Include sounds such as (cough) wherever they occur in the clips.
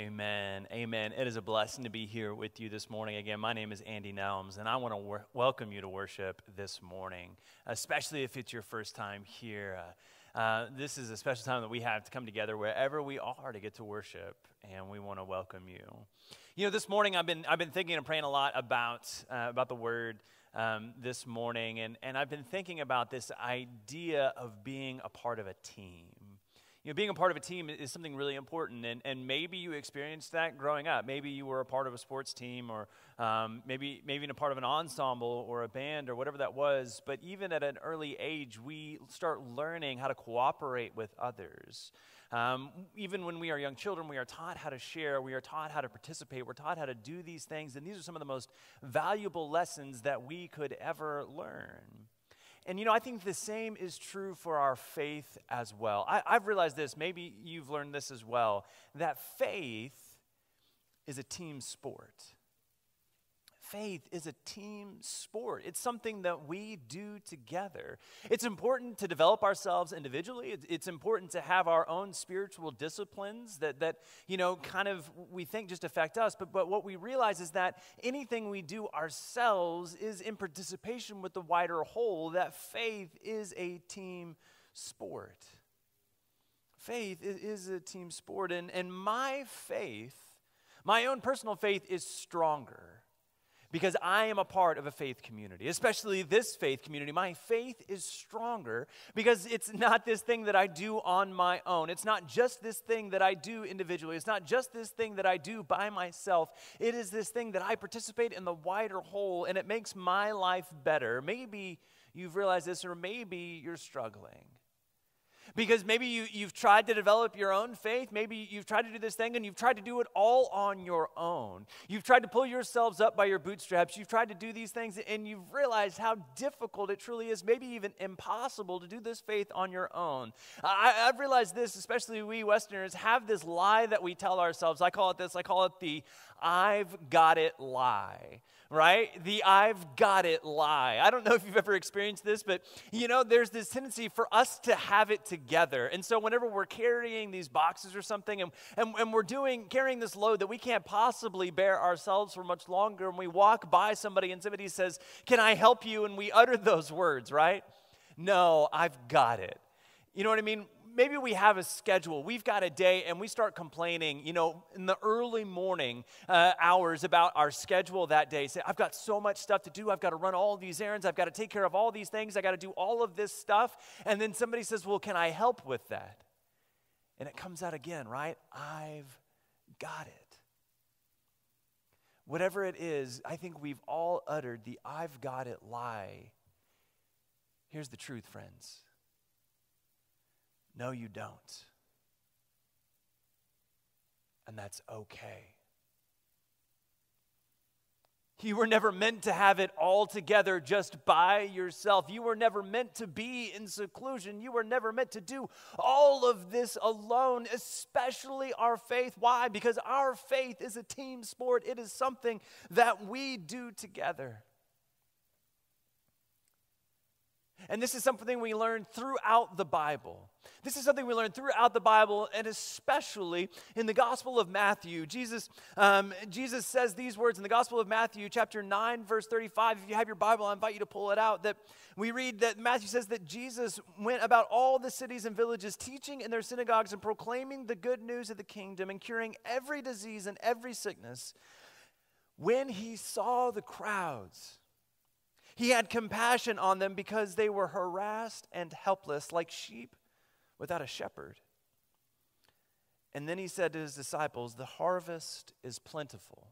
Amen. Amen. It is a blessing to be here with you this morning. Again, my name is Andy Nelms, and I want to wor- welcome you to worship this morning, especially if it's your first time here. Uh, uh, this is a special time that we have to come together wherever we are to get to worship, and we want to welcome you. You know, this morning I've been, I've been thinking and praying a lot about, uh, about the word um, this morning, and, and I've been thinking about this idea of being a part of a team you know, being a part of a team is something really important, and, and maybe you experienced that growing up. Maybe you were a part of a sports team, or um, maybe maybe even a part of an ensemble or a band or whatever that was. But even at an early age, we start learning how to cooperate with others. Um, even when we are young children, we are taught how to share, we are taught how to participate, we're taught how to do these things, and these are some of the most valuable lessons that we could ever learn. And you know, I think the same is true for our faith as well. I, have realized this, maybe you've learned this as well, that faith is a team sport faith is a team sport. It's something that we do together. It's important to develop ourselves individually. It's important to have our own spiritual disciplines that, that you know, kind of we think just affect us. But, but what we realize is that anything we do ourselves is in participation with the wider whole, that faith is a team sport. Faith is a team sport. And, and my faith, my own personal faith, is stronger because I am a part of a faith community, especially this faith community. My faith is stronger because it's not this thing that I do on my own. It's not just this thing that I do individually. It's not just this thing that I do by myself. It is this thing that I participate in the wider whole, and it makes my life better. Maybe you've realized this, or maybe you're struggling. Because maybe you, you've tried to develop your own faith. Maybe you've tried to do this thing and you've tried to do it all on your own. You've tried to pull yourselves up by your bootstraps. You've tried to do these things and you've realized how difficult it truly is, maybe even impossible to do this faith on your own. I, I've realized this, especially we Westerners have this lie that we tell ourselves. I call it this, I call it the I've got it lie right? The I've got it lie. I don't know if you've ever experienced this, but you know, there's this tendency for us to have it together. And so whenever we're carrying these boxes or something and, and, and we're doing carrying this load that we can't possibly bear ourselves for much longer, and we walk by somebody and somebody says, Can I help you? And we utter those words, right? No, I've got it. You know what I mean? Maybe we have a schedule. We've got a day and we start complaining, you know, in the early morning uh, hours about our schedule that day. Say, I've got so much stuff to do. I've got to run all these errands. I've got to take care of all these things. I got to do all of this stuff. And then somebody says, Well, can I help with that? And it comes out again, right? I've got it. Whatever it is, I think we've all uttered the I've got it lie. Here's the truth, friends no, you don't. And that's okay. You were never meant to have it all together just by yourself. You were never meant to be in seclusion. You were never meant to do all of this alone, especially our faith. Why? Because our faith is a team sport, it is something that we do together. And this is something we learn throughout the Bible. This is something we learn throughout the Bible, and especially in the Gospel of Matthew. Jesus, um, Jesus says these words in the Gospel of Matthew, chapter 9, verse 35. If you have your Bible, I invite you to pull it out. That we read that Matthew says that Jesus went about all the cities and villages, teaching in their synagogues and proclaiming the good news of the kingdom and curing every disease and every sickness. When he saw the crowds, he had compassion on them because they were harassed and helpless, like sheep without a shepherd. And then he said to his disciples, The harvest is plentiful,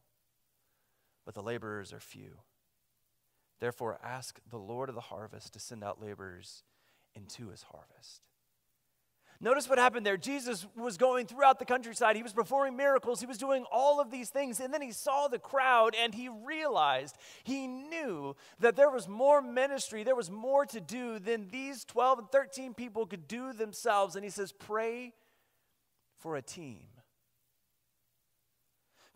but the laborers are few. Therefore, ask the Lord of the harvest to send out laborers into his harvest. Notice what happened there. Jesus was going throughout the countryside. He was performing miracles. He was doing all of these things. And then he saw the crowd and he realized, he knew that there was more ministry, there was more to do than these 12 and 13 people could do themselves. And he says, Pray for a team.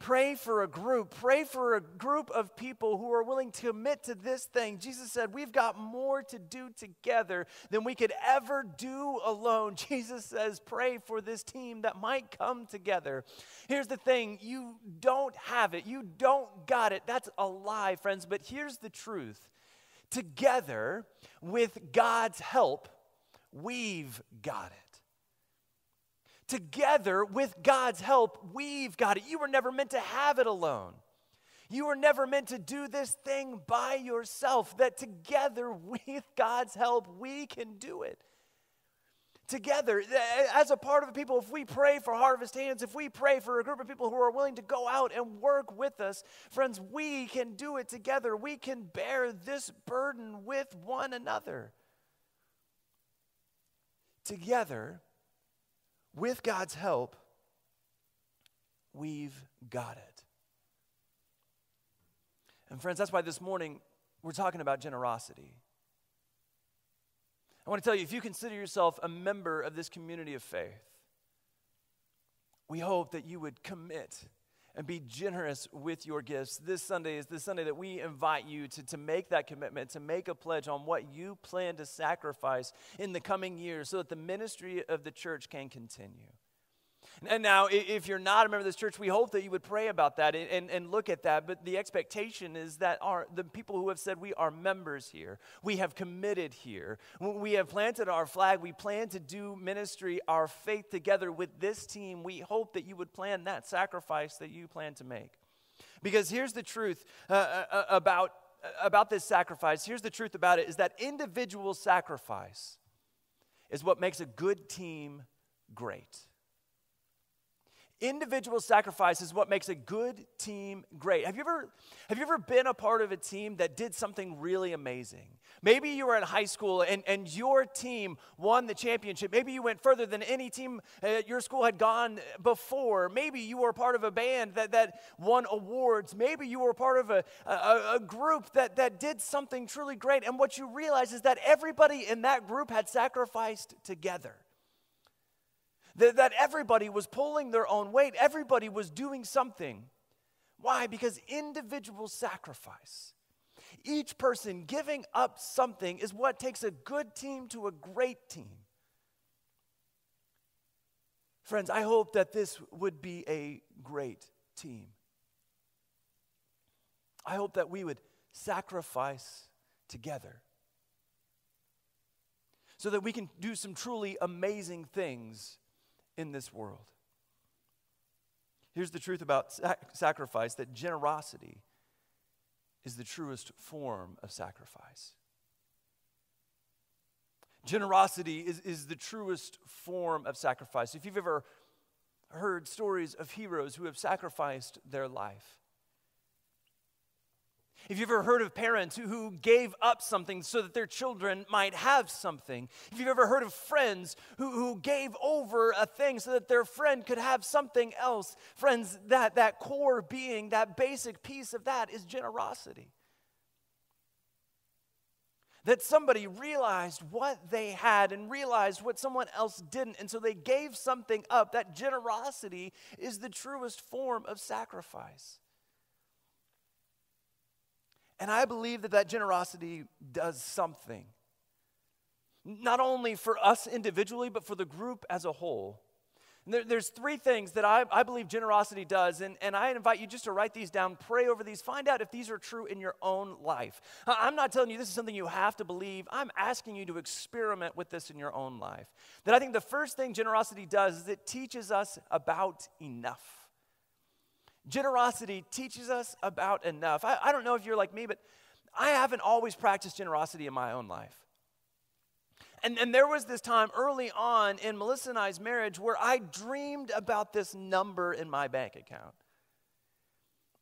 Pray for a group. Pray for a group of people who are willing to commit to this thing. Jesus said, We've got more to do together than we could ever do alone. (laughs) Jesus says, Pray for this team that might come together. Here's the thing you don't have it, you don't got it. That's a lie, friends. But here's the truth together, with God's help, we've got it together with God's help, we've got it. You were never meant to have it alone. You were never meant to do this thing by yourself, that together (laughs) with God's help, we can do it. Together, as a part of the people, if we pray for Harvest Hands, if we pray for a group of people who are willing to go out and work with us, friends, we can do it together. We can bear this burden with one another. Together, with God's help, we've got it. And, friends, that's why this morning we're talking about generosity. I want to tell you if you consider yourself a member of this community of faith, we hope that you would commit and be generous with your gifts. This Sunday is the Sunday that we invite you to, to make that commitment, to make a pledge on what you plan to sacrifice in the coming years so that the ministry of the church can continue. And now, if you're not a member of this church, we hope that you would pray about that and, and, and, look at that. But the expectation is that our, the people who have said we are members here, we have committed here, we have planted our flag, we plan to do ministry, our faith together with this team, we hope that you would plan that sacrifice that you plan to make. Because here's the truth uh, uh, uh about, uh, about this sacrifice. Here's the truth about it is that individual sacrifice is what makes a good team great. Individual sacrifice is what makes a good team great. Have you ever have you ever been a part of a team that did something really amazing? Maybe you were in high school and, and your team won the championship. Maybe you went further than any team at your school had gone before. Maybe you were part of a band that, that won awards. Maybe you were part of a, a, a group that, that did something truly great. And what you realize is that everybody in that group had sacrificed together. That, that everybody was pulling their own weight, everybody was doing something. Why? Because individual sacrifice, each person giving up something, is what takes a good team to a great team. Friends, I hope that this would be a great team. I hope that we would sacrifice together so that we can do some truly amazing things in this world. Here's the truth about sac- sacrifice that generosity is the truest form of sacrifice. Generosity is, is the truest form of sacrifice. If you've ever heard stories of heroes who have sacrificed their life, if you've ever heard of parents who, gave up something so that their children might have something, if you've ever heard of friends who, who gave over a thing so that their friend could have something else, friends, that, that core being, that basic piece of that is generosity. That somebody realized what they had and realized what someone else didn't, and so they gave something up. That generosity is the truest form of sacrifice. And I believe that that generosity does something, not only for us individually, but for the group as a whole. There, there's three things that I, I believe generosity does, and, and I invite you just to write these down, pray over these, find out if these are true in your own life. I'm not telling you this is something you have to believe. I'm asking you to experiment with this in your own life. That I think the first thing generosity does is it teaches us about enough. Generosity teaches us about enough. I, I don't know if you're like me, but I haven't always practiced generosity in my own life. And, and there was this time early on in Melissa and I's marriage where I dreamed about this number in my bank account.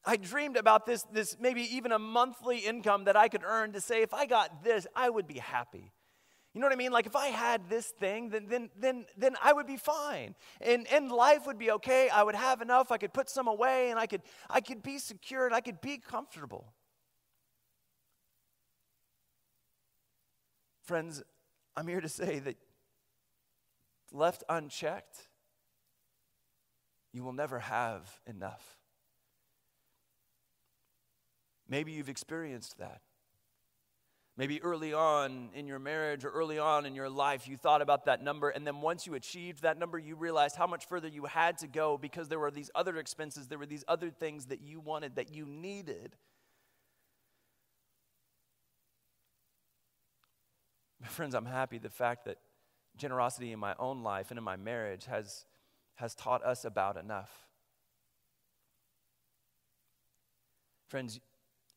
I dreamed about this, this maybe even a monthly income that I could earn to say, if I got this, I would be happy. You know what I mean? Like if I had this thing, then then then then I would be fine. And and life would be okay. I would have enough. I could put some away and I could I could be secure and I could be comfortable. Friends, I'm here to say that left unchecked, you will never have enough. Maybe you've experienced that. Maybe early on in your marriage or early on in your life, you thought about that number, and then once you achieved that number, you realized how much further you had to go because there were these other expenses, there were these other things that you wanted, that you needed. (laughs) Friends, I'm happy the fact that generosity in my own life and in my marriage has, has taught us about enough. Friends,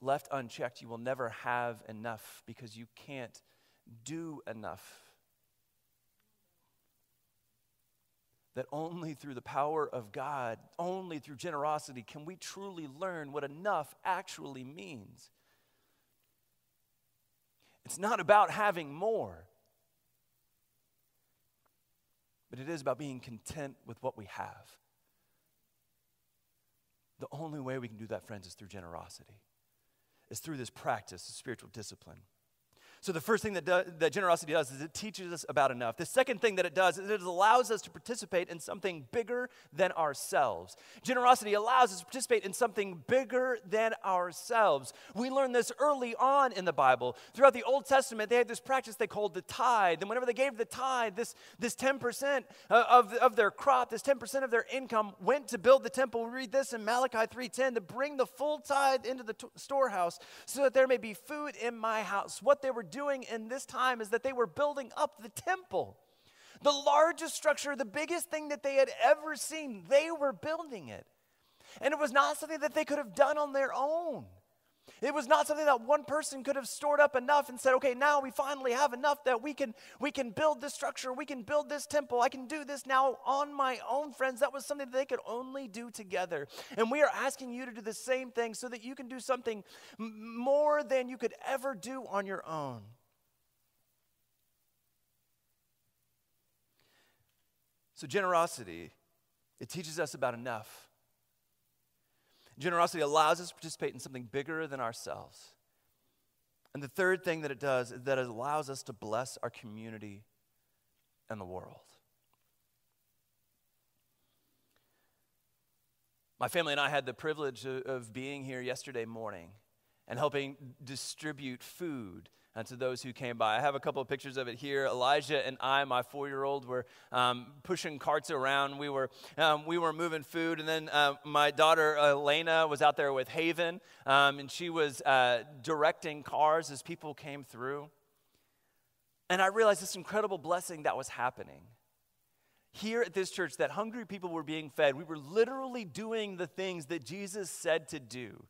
left unchecked, you will never have enough because you can't do enough. That only through the power of God, only through generosity, can we truly learn what enough actually means. It's not about having more, but it is about being content with what we have. The only way we can do that, friends, is through generosity is through this practice of spiritual discipline. So, the first thing that, do, that generosity does is it teaches us about enough. The second thing that it does is it allows us to participate in something bigger than ourselves. Generosity allows us to participate in something bigger than ourselves. We learn this early on in the Bible. Throughout the Old Testament, they had this practice they called the tithe. And whenever they gave the tithe, this, this 10% uh, of, of their crop, this 10% of their income went to build the temple. We read this in Malachi 3.10 to bring the full tithe into the t- storehouse so that there may be food in my house. What they were doing in this time is that they were building up the temple. The largest structure, the biggest thing that they had ever seen, they were building it. And it was not something that they could have done on their own. It was not something that one person could have stored up enough and said, okay, now we finally have enough that we can, we can build this structure, we can build this temple, I can do this now on my own, friends. That was something that they could only do together. And we are asking you to do the same thing so that you can do something more than you could ever do on your own. So, generosity, it teaches us about enough. Generosity allows us to participate in something bigger than ourselves. And the third thing that it does is that it allows us to bless our community and the world. My family and I had the privilege of being here yesterday morning and helping distribute food and to those who came by. I have a couple of pictures of it here. Elijah and I, my four year old, were um, pushing carts around. We were, um, we were moving food. And then uh, my daughter, Elena, was out there with Haven, um, and she was uh, directing cars as people came through. And I realized this incredible blessing that was happening. Here at this church, that hungry people were being fed. We were literally doing the things that Jesus said to do.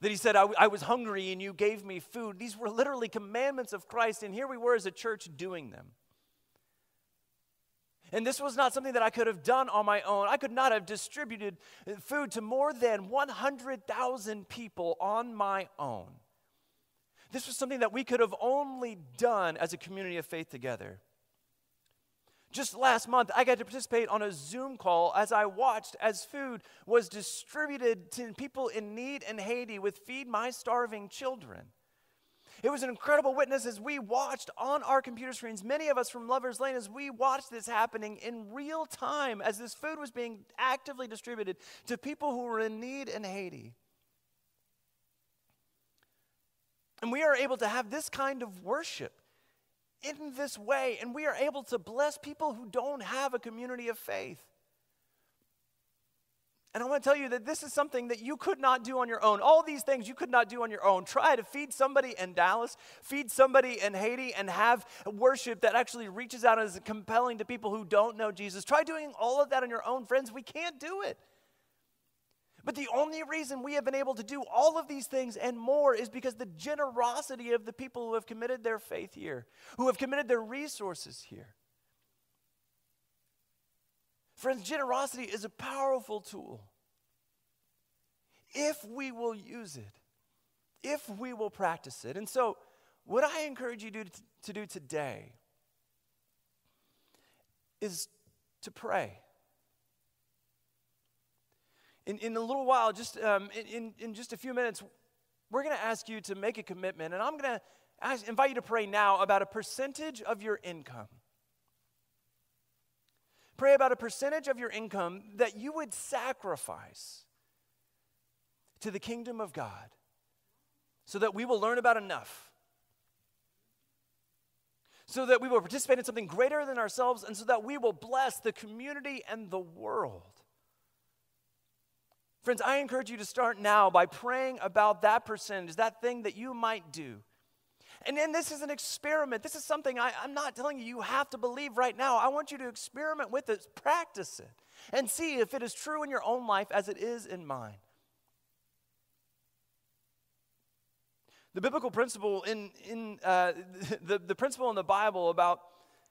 That he said, I, I was hungry and you gave me food. These were literally commandments of Christ, and here we were as a church doing them. And this was not something that I could have done on my own. I could not have distributed uh, food to more than 100,000 people on my own. This was something that we could have only done as a community of faith together. Just last month, I got to participate on a Zoom call as I watched as food was distributed to people in need in Haiti with Feed My Starving Children. It was an incredible witness as we watched on our computer screens, many of us from Lover's Lane, as we watched this happening in real time as this food was being actively distributed to people who were in need in Haiti. And we are able to have this kind of worship in this way, and we are able to bless people who don't have a community of faith. And I want to tell you that this is something that you could not do on your own. All these things you could not do on your own. Try to feed somebody in Dallas, feed somebody in Haiti, and have worship that actually reaches out and is compelling to people who don't know Jesus. Try doing all of that on your own, friends. We can't do it. But the only reason we have been able to do all of these things and more is because the generosity of the people who have committed their faith here, who have committed their resources here. Friends, generosity is a powerful tool. If we will use it, if we will practice it. And so, what I encourage you to, to do today is to pray in, in a little while, just um, in, in just a few minutes, we're going to ask you to make a commitment, and I'm going to invite you to pray now about a percentage of your income. Pray about a percentage of your income that you would sacrifice to the kingdom of God, so that we will learn about enough, so that we will participate in something greater than ourselves, and so that we will bless the community and the world. Friends, I encourage you to start now by praying about that percentage, that thing that you might do. And then this is an experiment. This is something I, am not telling you you have to believe right now. I want you to experiment with it, practice it, and see if it is true in your own life as it is in mine. The biblical principle in, in uh, (laughs) the, the principle in the Bible about,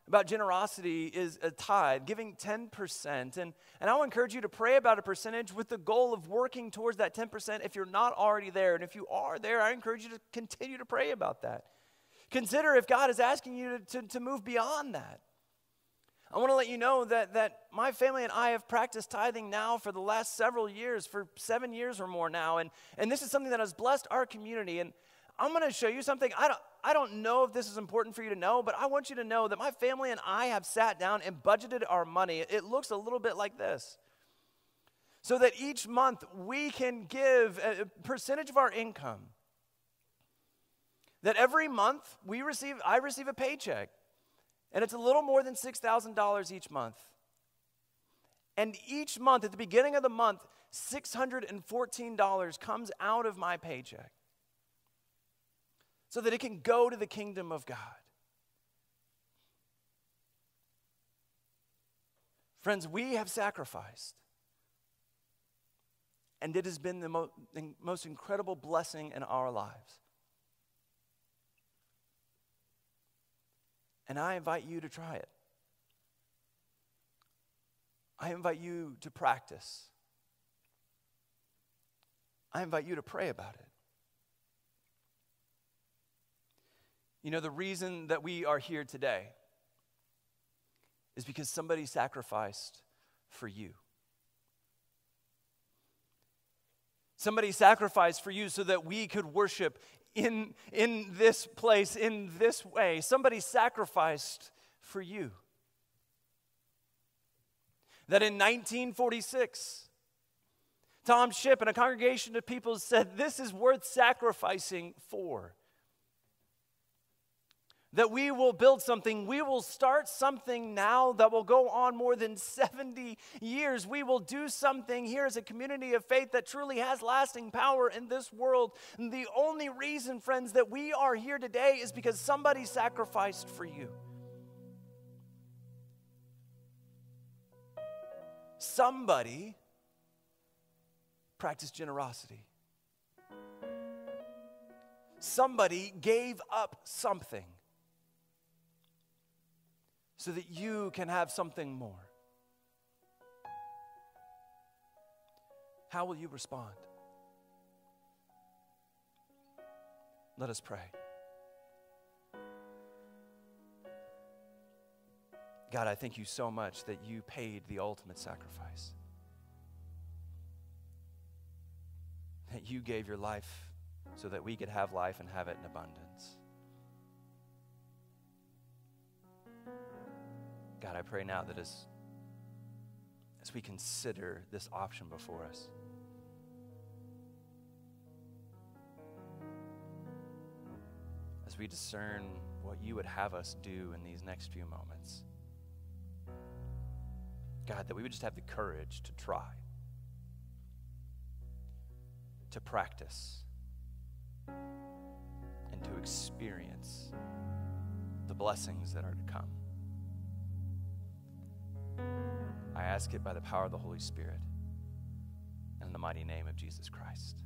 about generosity is a tithe, giving 10%. And, and I will encourage you to pray about a percentage with the goal of working towards that 10% if you're not already there. And if you are there, I encourage you to continue to pray about that. Consider if God is asking you to, to, to move beyond that. I want to let you know that, that my family and I have practiced tithing now for the last several years, for seven years or more now. And, and this is something that has blessed our community. And I'm going to show you something. I don't, I don't know if this is important for you to know, but I want you to know that my family and I have sat down and budgeted our money. It looks a little bit like this. So that each month we can give a percentage of our income. That every month we receive, I receive a paycheck, and it's a little more than $6,000 each month. And each month, at the beginning of the month, $614 comes out of my paycheck so that it can go to the kingdom of God. Friends, we have sacrificed. And it has been the mo- most incredible blessing in our lives. And I invite you to try it. I invite you to practice. I invite you to pray about it. You know, the reason that we are here today is because somebody sacrificed for you. Somebody sacrificed for you so that we could worship in, in this place, in this way. Somebody sacrificed for you. That in 1946, Tom Shipp and a congregation of people said, This is worth sacrificing for that we will build something. We will start something now that will go on more than 70 years. We will do something here as a community of faith that truly has lasting power in this world. And the only reason, friends, that we are here today is because somebody sacrificed for you. Somebody practiced generosity. Somebody gave up something so that you can have something more. How will you respond? Let us pray. God, I thank you so much that you paid the ultimate sacrifice. That you gave your life so that we could have life and have it in abundance. God, I pray now that as, as we consider this option before us, as we discern what you would have us do in these next few moments, God, that we would just have the courage to try, to practice, and to experience the blessings that are to come. I ask it by the power of the Holy Spirit and in the mighty name of Jesus Christ.